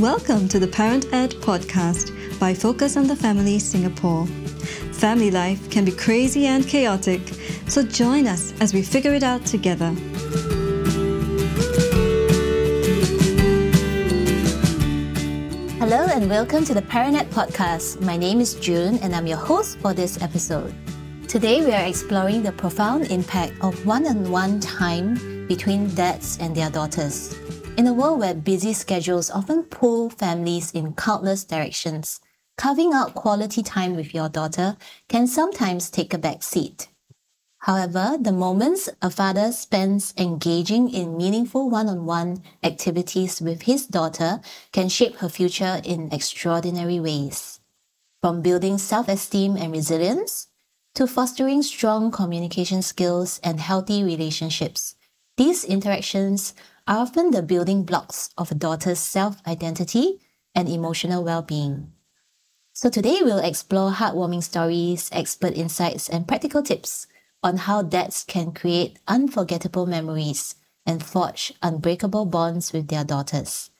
Welcome to the Parent Ed podcast by Focus on the Family Singapore. Family life can be crazy and chaotic, so join us as we figure it out together. Hello and welcome to the Parent Ed podcast. My name is June and I'm your host for this episode. Today we are exploring the profound impact of one on one time between dads and their daughters. In a world where busy schedules often pull families in countless directions, carving out quality time with your daughter can sometimes take a back seat. However, the moments a father spends engaging in meaningful one on one activities with his daughter can shape her future in extraordinary ways. From building self esteem and resilience to fostering strong communication skills and healthy relationships, these interactions are often the building blocks of a daughter's self identity and emotional well being. So, today we'll explore heartwarming stories, expert insights, and practical tips on how dads can create unforgettable memories and forge unbreakable bonds with their daughters.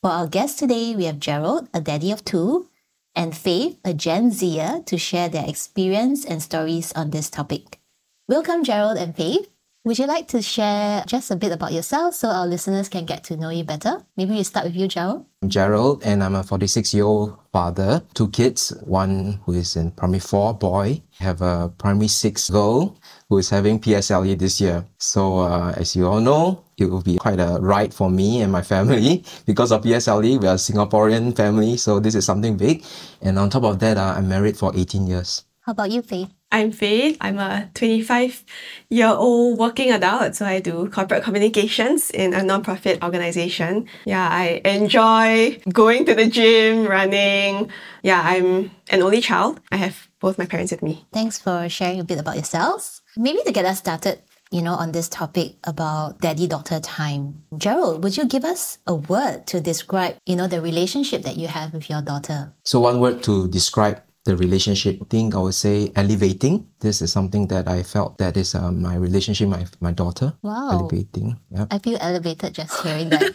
For our guests today, we have Gerald, a daddy of two, and Faith, a Gen Zer, to share their experience and stories on this topic. Welcome, Gerald and Faith. Would you like to share just a bit about yourself so our listeners can get to know you better? Maybe we start with you, Gerald. I'm Gerald, and I'm a 46 year old father. Two kids, one who is in primary four, boy. Have a primary six girl who is having PSLE this year. So, uh, as you all know, it will be quite a ride for me and my family because of PSLE. We are a Singaporean family, so this is something big. And on top of that, uh, I'm married for 18 years. How about you, Faith? I'm Faith. I'm a 25 year old working adult. So I do corporate communications in a nonprofit organization. Yeah, I enjoy going to the gym, running. Yeah, I'm an only child. I have both my parents with me. Thanks for sharing a bit about yourselves. Maybe to get us started, you know, on this topic about daddy daughter time. Gerald, would you give us a word to describe, you know, the relationship that you have with your daughter? So, one word to describe the relationship thing, I would say elevating. This is something that I felt that is uh, my relationship my, my daughter. Wow. Elevating. Yeah. I feel elevated just hearing that.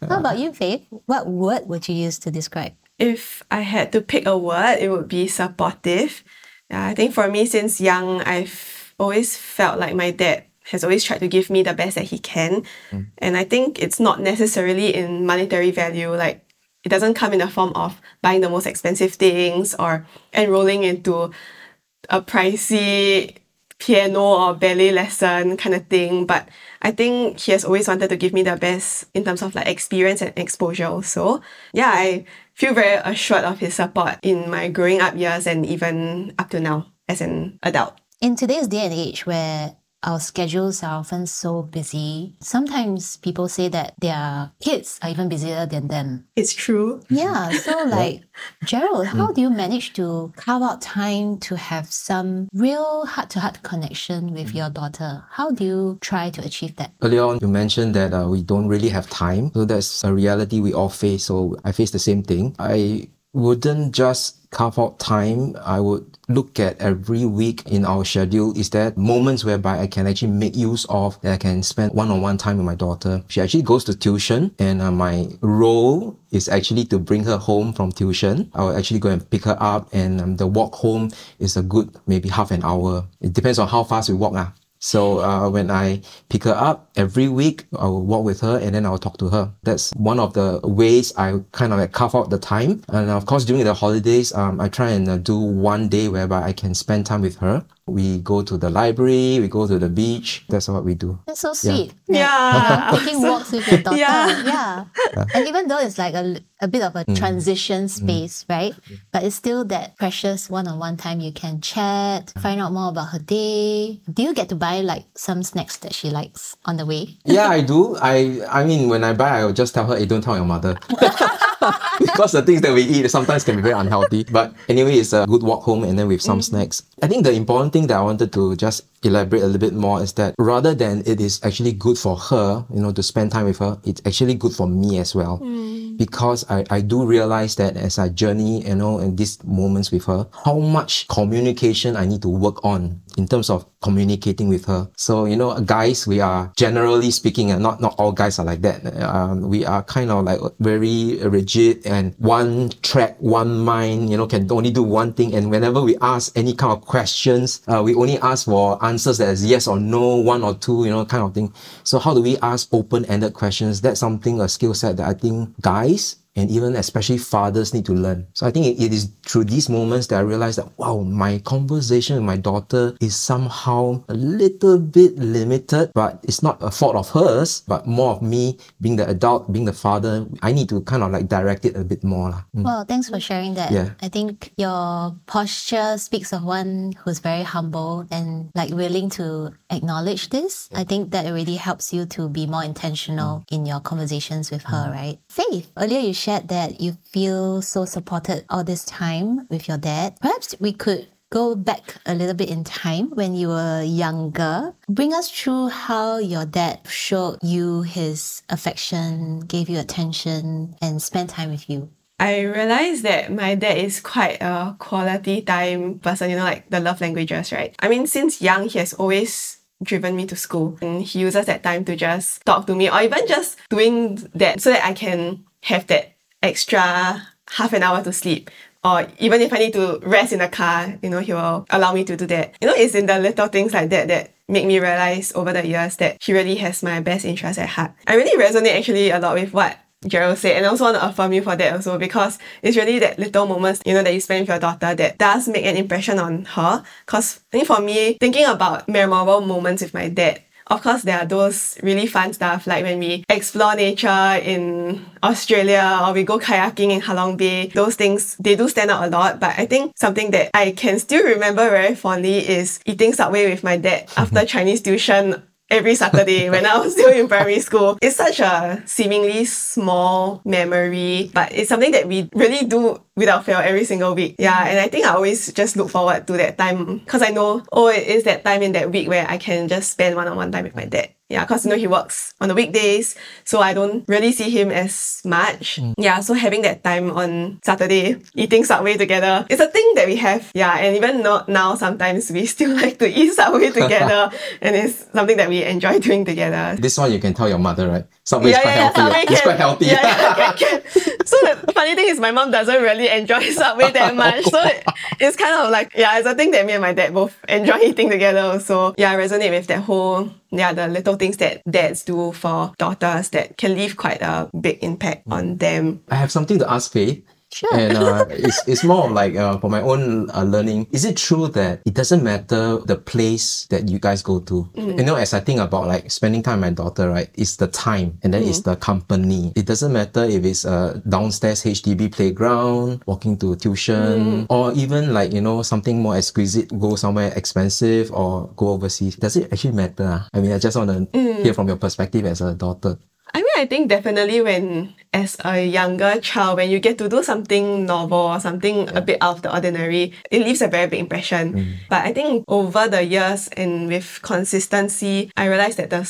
How about you, Faith? What word would you use to describe? If I had to pick a word, it would be supportive. Yeah, I think for me, since young, I've always felt like my dad has always tried to give me the best that he can. Mm. And I think it's not necessarily in monetary value. Like it doesn't come in the form of buying the most expensive things or enrolling into a pricey piano or ballet lesson kind of thing. But I think he has always wanted to give me the best in terms of like experience and exposure also. Yeah, I feel very assured of his support in my growing up years and even up to now as an adult. In today's day and age where our schedules are often so busy, sometimes people say that their kids are even busier than them. It's true. Yeah, so like Gerald, how do you manage to carve out time to have some real heart to heart connection with your daughter? How do you try to achieve that? Earlier on, you mentioned that uh, we don't really have time. So that's a reality we all face. So I face the same thing. I wouldn't just carve out time. I would look at every week in our schedule. Is there moments whereby I can actually make use of that I can spend one-on-one time with my daughter? She actually goes to tuition and uh, my role is actually to bring her home from tuition. I'll actually go and pick her up and um, the walk home is a good maybe half an hour. It depends on how fast we walk. Ah. So uh, when I pick her up every week, I will walk with her and then I'll talk to her. That's one of the ways I kind of like carve out the time. And of course, during the holidays, um, I try and uh, do one day whereby I can spend time with her. We go to the library, we go to the beach. That's what we do. That's so sweet. Yeah. Taking walks with your daughter. Yeah. Yeah. And even though it's like a, a bit of a mm. transition mm. space, right? But it's still that precious one on one time you can chat, mm. find out more about her day. Do you get to buy like some snacks that she likes on the way? yeah, I do. I I mean, when I buy, I will just tell her, hey, don't tell your mother. because the things that we eat sometimes can be very unhealthy. But anyway, it's a good walk home and then with some mm. snacks. I think the important thing that I wanted to just elaborate a little bit more is that rather than it is actually good for her, you know, to spend time with her, it's actually good for me as well. Mm. Because I, I do realize that as I journey, you know, in these moments with her, how much communication I need to work on in terms of communicating with her. So, you know, guys, we are generally speaking, and not, not all guys are like that. Um, we are kind of like very rigid and one track, one mind, you know, can only do one thing. And whenever we ask any kind of questions, uh, we only ask for answers that is yes or no, one or two, you know, kind of thing. So how do we ask open-ended questions? That's something, a skill set that I think guys and even especially fathers need to learn. So I think it, it is through these moments that I realize that wow, my conversation with my daughter is somehow a little bit limited, but it's not a fault of hers, but more of me being the adult, being the father. I need to kind of like direct it a bit more. Mm. Well, thanks for sharing that. Yeah. I think your posture speaks of one who's very humble and like willing to acknowledge this. I think that already helps you to be more intentional in your conversations with her, right? Faith, earlier you shared that you feel so supported all this time with your dad. Perhaps we could go back a little bit in time when you were younger. Bring us through how your dad showed you his affection, gave you attention, and spent time with you. I realized that my dad is quite a quality time person, you know, like the love languages, right? I mean, since young, he has always driven me to school and he uses that time to just talk to me or even just doing that so that I can have that extra half an hour to sleep. Or even if I need to rest in the car, you know, he will allow me to do that. You know, it's in the little things like that that make me realize over the years that he really has my best interest at heart. I really resonate actually a lot with what Gerald said, and I also want to affirm you for that also because it's really that little moments, you know, that you spend with your daughter that does make an impression on her. Because I think for me, thinking about memorable moments with my dad, of course, there are those really fun stuff like when we explore nature in Australia or we go kayaking in Halong Bay. Those things, they do stand out a lot. But I think something that I can still remember very fondly is eating Subway with my dad after Chinese tuition every Saturday when I was still in primary school. It's such a seemingly small memory, but it's something that we really do without fail every single week. Yeah, and I think I always just look forward to that time because I know, oh, it is that time in that week where I can just spend one on one time with my dad. Yeah, because you know he works on the weekdays, so I don't really see him as much. Mm. Yeah, so having that time on Saturday, eating Subway together, it's a thing that we have. Yeah, and even not now, sometimes we still like to eat Subway together, and it's something that we enjoy doing together. This one you can tell your mother, right? Subway is quite healthy. Subway right? It's quite healthy. Yeah, yeah, can, can. So the funny thing is, my mom doesn't really enjoy Subway that oh, much. So it- it's kind of like, yeah, it's a thing that me and my dad both enjoy eating together. So yeah, I resonate with that whole, yeah, the little things that dads do for daughters that can leave quite a big impact on mm. them. I have something to ask Faith. Sure. And uh, it's, it's more of like uh, for my own uh, learning. Is it true that it doesn't matter the place that you guys go to? You know, as I think about like spending time with my daughter, right? It's the time and then it's the company. It doesn't matter if it's a downstairs HDB playground, walking to tuition, or even like, you know, something more exquisite, go somewhere expensive or go overseas. Does it actually matter? I mean, I just want to hear from your perspective as a daughter. I mean, I think definitely when, as a younger child, when you get to do something novel or something a bit out of the ordinary, it leaves a very big impression. Mm. But I think over the years and with consistency, I realized that the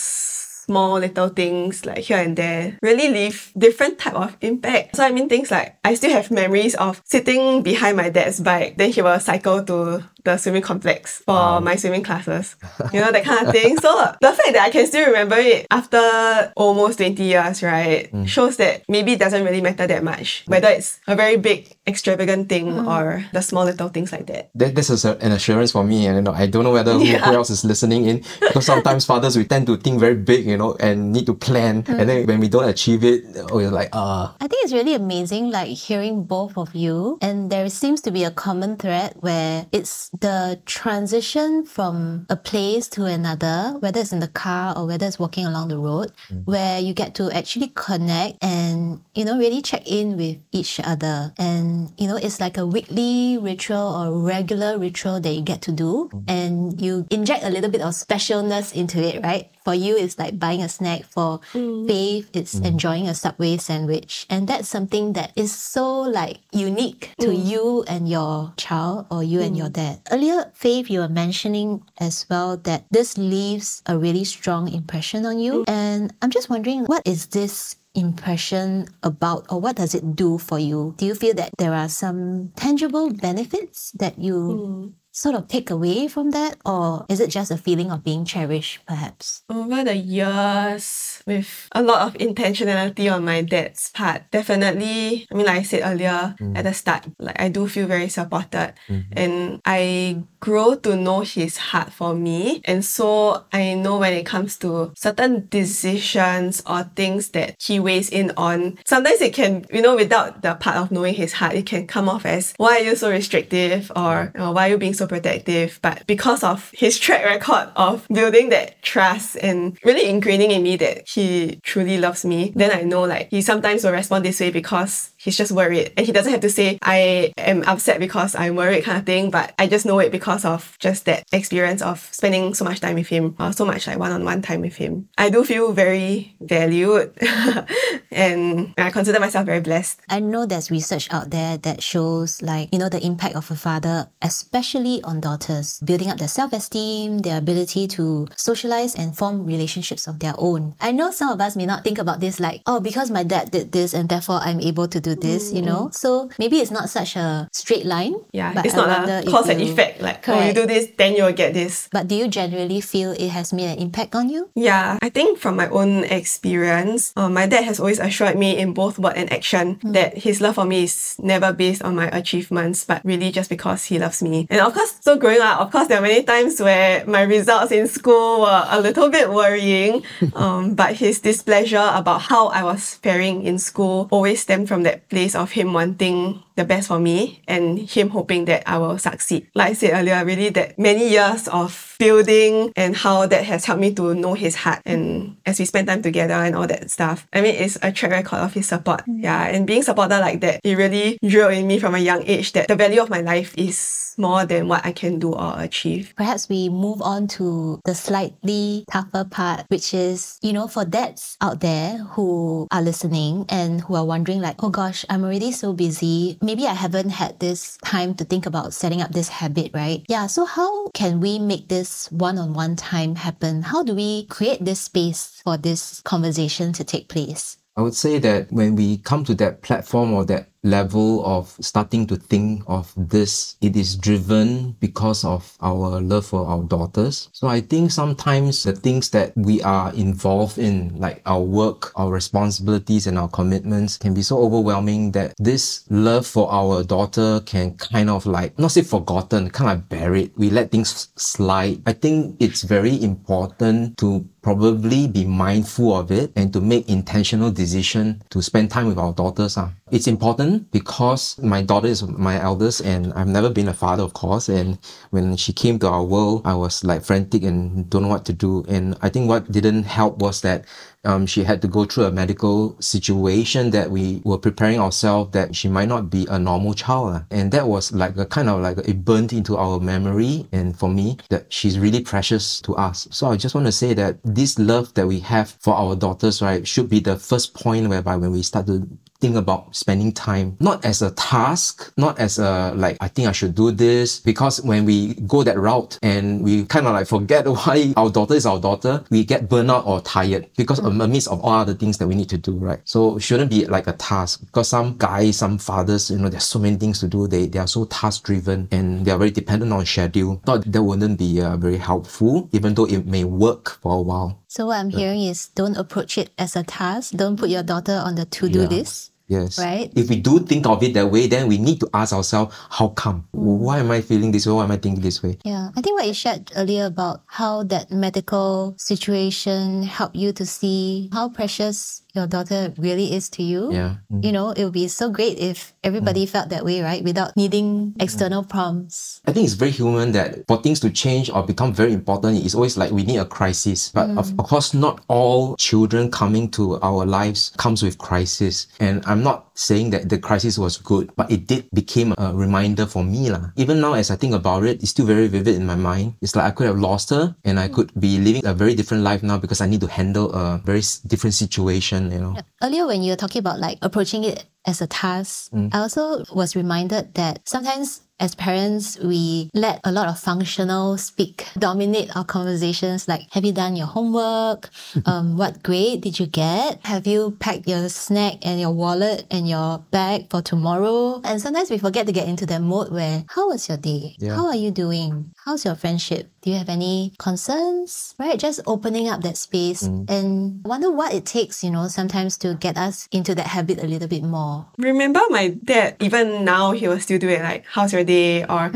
small little things like here and there really leave different type of impact. So I mean things like I still have memories of sitting behind my dad's bike, then he will cycle to the swimming complex for my swimming classes. You know, that kind of thing. So the fact that I can still remember it after almost 20 years, right, mm. shows that maybe it doesn't really matter that much. Whether it's a very big, extravagant thing mm. or the small little things like that. that, this is a, an assurance for me and you know I don't know whether who, who else is listening in because sometimes fathers we tend to think very big you know and need to plan mm. and then when we don't achieve it oh you're like ah I think it's really amazing, like hearing both of you, and there seems to be a common thread where it's the transition from a place to another, whether it's in the car or whether it's walking along the road, mm. where you get to actually connect and, you know, really check in with each other. And, you know, it's like a weekly ritual or regular ritual that you get to do, mm. and you inject a little bit of specialness into it, right? For you, it's like buying a snack. For mm. Faith, it's enjoying a Subway sandwich. And that's something that is so like unique to you and your child or you and your dad. Earlier, Faith, you were mentioning as well that this leaves a really strong impression on you. And I'm just wondering, what is this impression about or what does it do for you? Do you feel that there are some tangible benefits that you hmm. Sort of take away from that? Or is it just a feeling of being cherished, perhaps? Over the years, with a lot of intentionality on my dad's part, definitely, I mean, like I said earlier mm. at the start, like I do feel very supported. Mm-hmm. And I grow to know his heart for me. And so I know when it comes to certain decisions or things that he weighs in on, sometimes it can, you know, without the part of knowing his heart, it can come off as, why are you so restrictive? Or, or why are you being so protective? But because of his track record of building that trust and really ingraining in me that he truly loves me, then I know like he sometimes will respond this way because he's just worried. And he doesn't have to say, I am upset because I'm worried kind of thing, but I just know it because of just that experience of spending so much time with him or so much like one-on-one time with him. I do feel very valued and I consider myself very blessed. I know there's research out there that shows like, you know, the impact of a father, especially on daughters, building up their self-esteem, their ability to socialize and form relationships of their own. I know some of us may not think about this like, oh, because my dad did this and therefore I'm able to do this, you know? So maybe it's not such a straight line. Yeah, but it's I not a cause and you- effect. Like, oh, you do this, then you'll get this. But do you generally feel it has made an impact on you? Yeah, I think from my own experience, uh, my dad has always assured me in both word and action that his love for me is never based on my achievements, but really just because he loves me. And of course, so growing up, of course, there are many times where my results in school were a little bit worrying, um, but his displeasure about how I was faring in school always stemmed from that place of him wanting the best for me and him hoping that I will succeed. Like I said earlier, really that many years of building and how that has helped me to know his heart and as we spend time together and all that stuff. I mean, it's a track record of his support. Mm. Yeah. And being supported like that, it really drilled in me from a young age that the value of my life is more than what I can do or achieve. Perhaps we move on to the slightly tougher part, which is, you know, for dads out there who are listening and who are wondering, like, oh gosh, I'm already so busy. Maybe I haven't had this time to think about setting up this habit, right? Yeah. So, how can we make this one on one time happen? How do we create this space for this conversation to take place? I would say that when we come to that platform or that level of starting to think of this, it is driven because of our love for our daughters. So I think sometimes the things that we are involved in, like our work, our responsibilities, and our commitments, can be so overwhelming that this love for our daughter can kind of like, not say forgotten, kind of buried. We let things slide. I think it's very important to probably be mindful of it and to make intentional decision to spend time with our daughters. ah. It's important because my daughter is my eldest and I've never been a father, of course. And when she came to our world, I was like frantic and don't know what to do. And I think what didn't help was that um, she had to go through a medical situation that we were preparing ourselves that she might not be a normal child. And that was like a kind of like it burnt into our memory and for me that she's really precious to us. So I just want to say that this love that we have for our daughters, right, should be the first point whereby when we start to think about spending time not as a task not as a like i think i should do this because when we go that route and we kind of like forget why our daughter is our daughter we get burnout or tired because amidst of all other things that we need to do right? So it shouldn't be like a task because some guys some fathers you know there's so many things to do. They, they are so task driven and they are very dependent on schedule. Thought that wouldn't be uh, very helpful even though it may work for a while. So, what I'm hearing is don't approach it as a task, don't put your daughter on the to do Yeah. list. Yes. Right? If we do think of it that way, then we need to ask ourselves, how come? Why am I feeling this way? Why am I thinking this way? Yeah, I think what you shared earlier about how that medical situation helped you to see how precious your daughter really is to you. Yeah. Mm. You know, it would be so great if everybody mm. felt that way, right? Without needing mm. external prompts. I think it's very human that for things to change or become very important, it's always like we need a crisis. But of, mm. of course, not all children coming to our lives comes with crisis. And I'm not saying that the crisis was good, but it did become a reminder for me. lah. Even now, as I think about it, it's still very vivid in my mind. It's like I could have lost her and I could be living a very different life now because I need to handle a very different situation, you know. Earlier, when you were talking about like approaching it as a task, I also was reminded that sometimes as parents, we let a lot of functional speak dominate our conversations like, have you done your homework? um, what grade did you get? Have you packed your snack and your wallet and your bag for tomorrow? And sometimes we forget to get into that mode where, how was your day? Yeah. How are you doing? How's your friendship? Do you have any concerns? Right? Just opening up that space and wonder what it takes, you know, sometimes to get us into that habit a little bit more. Remember my dad, even now he will still do it like, how's your day? Or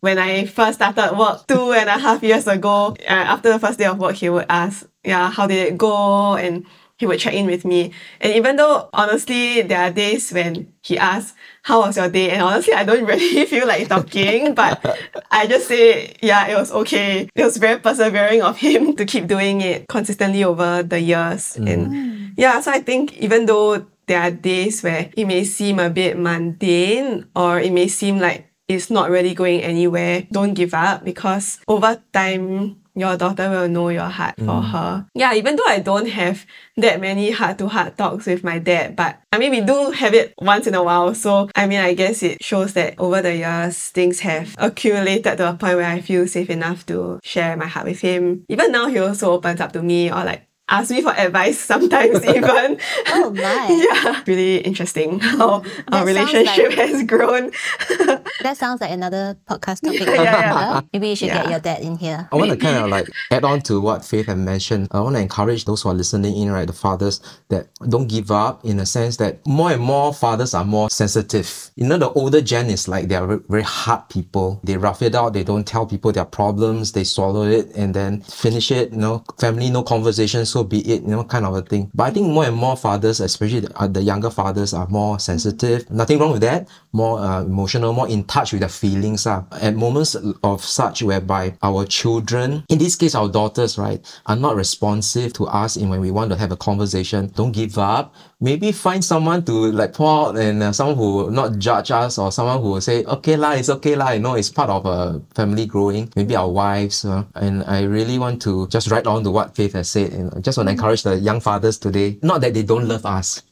when I first started work two and a half years ago, uh, after the first day of work, he would ask, yeah, how did it go? And he would check in with me. And even though honestly, there are days when he asks, how was your day? And honestly, I don't really feel like talking, but I just say, yeah, it was okay. It was very persevering of him to keep doing it consistently over the years. Mm. And yeah, so I think even though there are days where it may seem a bit mundane or it may seem like it's not really going anywhere, don't give up because over time, your daughter will know your heart for mm. her. Yeah, even though I don't have that many heart to heart talks with my dad, but I mean, we do have it once in a while. So, I mean, I guess it shows that over the years, things have accumulated to a point where I feel safe enough to share my heart with him. Even now, he also opens up to me or like asks me for advice sometimes oh, even. Oh my. yeah. Really interesting how our relationship like- has grown. That sounds like another podcast topic. Yeah, yeah. Huh? Maybe you should get your dad in here. I want to kind of like add on to what Faith had mentioned. I want to encourage those who are listening in, right, the fathers, that don't give up in a sense that more and more fathers are more sensitive. You know, the older gen is like they are very hard people. They rough it out. They don't tell people their problems. They swallow it and then finish it. You know, family, no conversation, so be it. You know, kind of a thing. But I think more and more fathers, especially the, uh, the younger fathers, are more sensitive. Nothing wrong with that. More uh, emotional, more in touch with their feelings. Uh. At moments of such whereby our children, in this case our daughters, right, are not responsive to us in when we want to have a conversation. Don't give up. Maybe find someone to like pour out and uh, someone who will not judge us or someone who will say, okay lah, it's okay lah. You know, it's part of a family growing. Maybe our wives. Uh, and I really want to just write on to what Faith has said. And I just want to encourage the young fathers today. Not that they don't love us.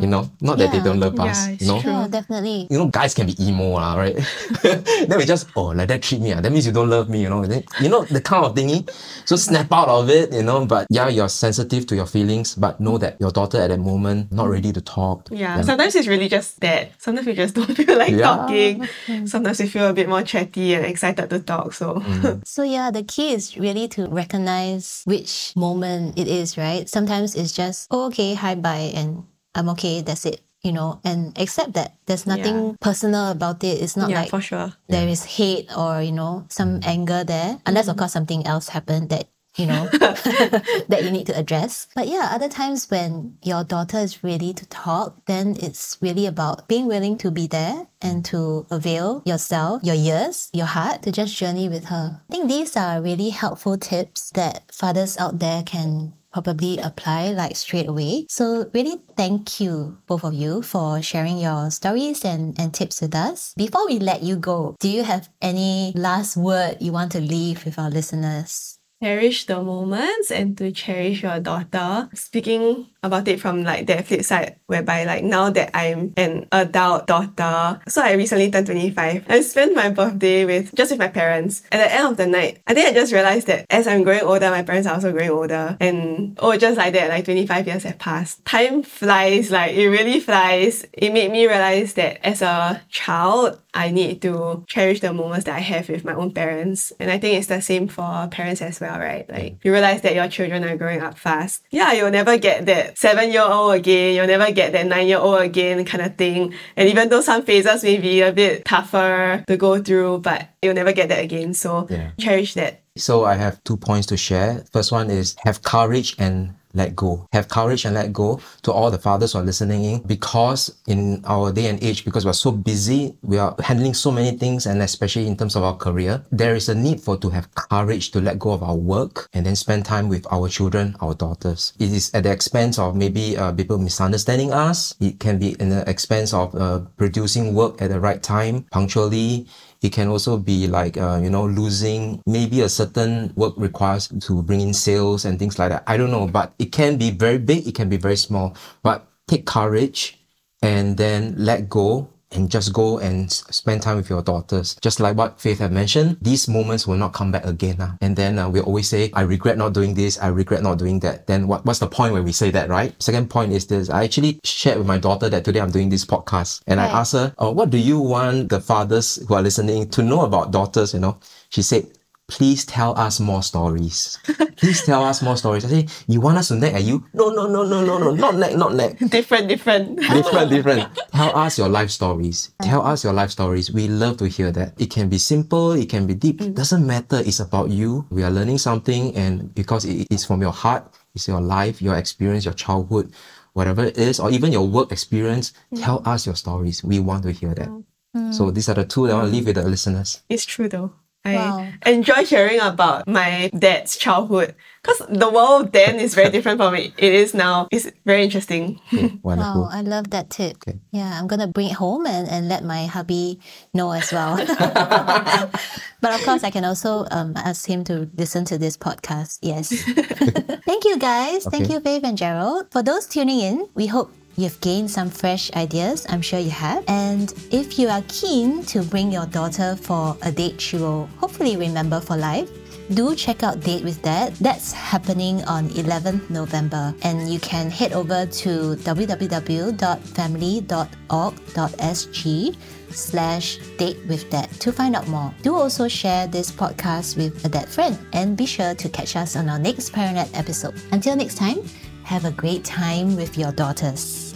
You know, not that they don't love Yeah, us. You know, true. Yeah, definitely. you know, guys can be emo, lah, right? then we just, oh, like that treat me, ah. that means you don't love me, you know, Then- you know, the kind of thingy. So snap out of it, you know, but yeah, you're sensitive to your feelings, but know that your daughter at that moment, not ready to talk. Yeah, sometimes it's really just that. Sometimes we just don't feel like Yeah. talking. Ah, sometimes we feel a bit more chatty and excited to talk. So mm. So yeah, the key is really to recognize which moment it is, right? Sometimes it's just, oh, okay, hi, bye, and I'm okay, that's it, you know, and accept that there's nothing personal about it. It's not yeah, like for sure. there is hate or, you know, some mm. anger there, unless of mm. course something else happened that you know that you need to address. But yeah, other times when your daughter is ready to talk, then it's really about being willing to be there and to avail yourself, your ears, your heart to just journey with her. I think these are really helpful tips that fathers out there can probably apply like straight away. So really thank you both of you for sharing your stories and, and tips with us. Before we let you go, do you have any last word you want to leave with our listeners? cherish the moments and to cherish your daughter. Speaking about it from like that flip side, whereby like now that I'm an adult daughter, so I recently turned 25. I spent my birthday with just with my parents. At the end of the night, I think I just realized that as I'm growing older, my parents are also growing older. And oh, just like that, like 25 years have passed. Time flies, like it really flies. It made me realize that as a child, I need to cherish the moments that I have with my own parents. And I think it's the same for parents as well, right? Like you realize that your children are growing up fast. Yeah, you'll never get that seven year old again, you'll never get that nine year old again kind of thing. And even though some phases may be a bit tougher to go through, but you'll never get that again. So Yeah. cherish that. So I have two points to share. First one is have courage and let go. Have courage and let go to all the fathers who are listening in because in our day and age, because we're so busy, we are handling so many things and especially in terms of our career, there is a need for to have courage to let go of our work and then spend time with our children, our daughters. It is at the expense of maybe uh, people misunderstanding us. It can be in the expense of uh, producing work at the right time, punctually, it can also be like uh, you know losing maybe a certain work requires to bring in sales and things like that. I don't know but it can be very big it can be very small. But take courage and then let go and just go and spend time with your daughters. Just like what Faith had mentioned, these moments will not come back again. ah. And then uh, we always say, I regret not doing this, I regret not doing that. Then what, what's the point when we say that, right? Second point is this. I actually shared with my daughter that today I'm doing this podcast. And Right. I asked her, oh, what do you want the fathers who are listening to know about daughters, you know? She said, please tell us more stories. please tell us more stories. I say, you want us to nag at you? No, no, no, no, no, no, not nag, not nag different, different. different, different. Tell us your life stories. Tell us your life stories. We love to hear that. It can be simple, it can be deep. Mm. Doesn't matter. It's about you. We are learning something, and because it is from your heart, it's your life, your experience, your childhood, whatever it is, or even your work experience. Mm. Tell us your stories. We want to hear that. Mm. So these are the two that I want to leave with the listeners. It's true though. I Wow. enjoy hearing about my dad's childhood because the world then is very different from it, it is now. It's very interesting. Okay, wonderful. Wow, I love that tip. Okay. Yeah, I'm gonna bring it home and, and let my hubby know as well. but of course, I can also um, ask him to listen to this podcast. Yes. Thank you, guys. Thank you, Babe and Gerald. For those tuning in, we hope you've gained some fresh ideas. I'm sure you have. And if you are keen to bring your daughter for a date she will hopefully remember for life, do check out Date with Dad. That's happening on 11th November. And you can head over to www.family.org.sg slash date with dad to find out more. Do also share this podcast with a dad friend and be sure to catch us on our next Parent Ed episode. Until next time, have a great time with your daughters.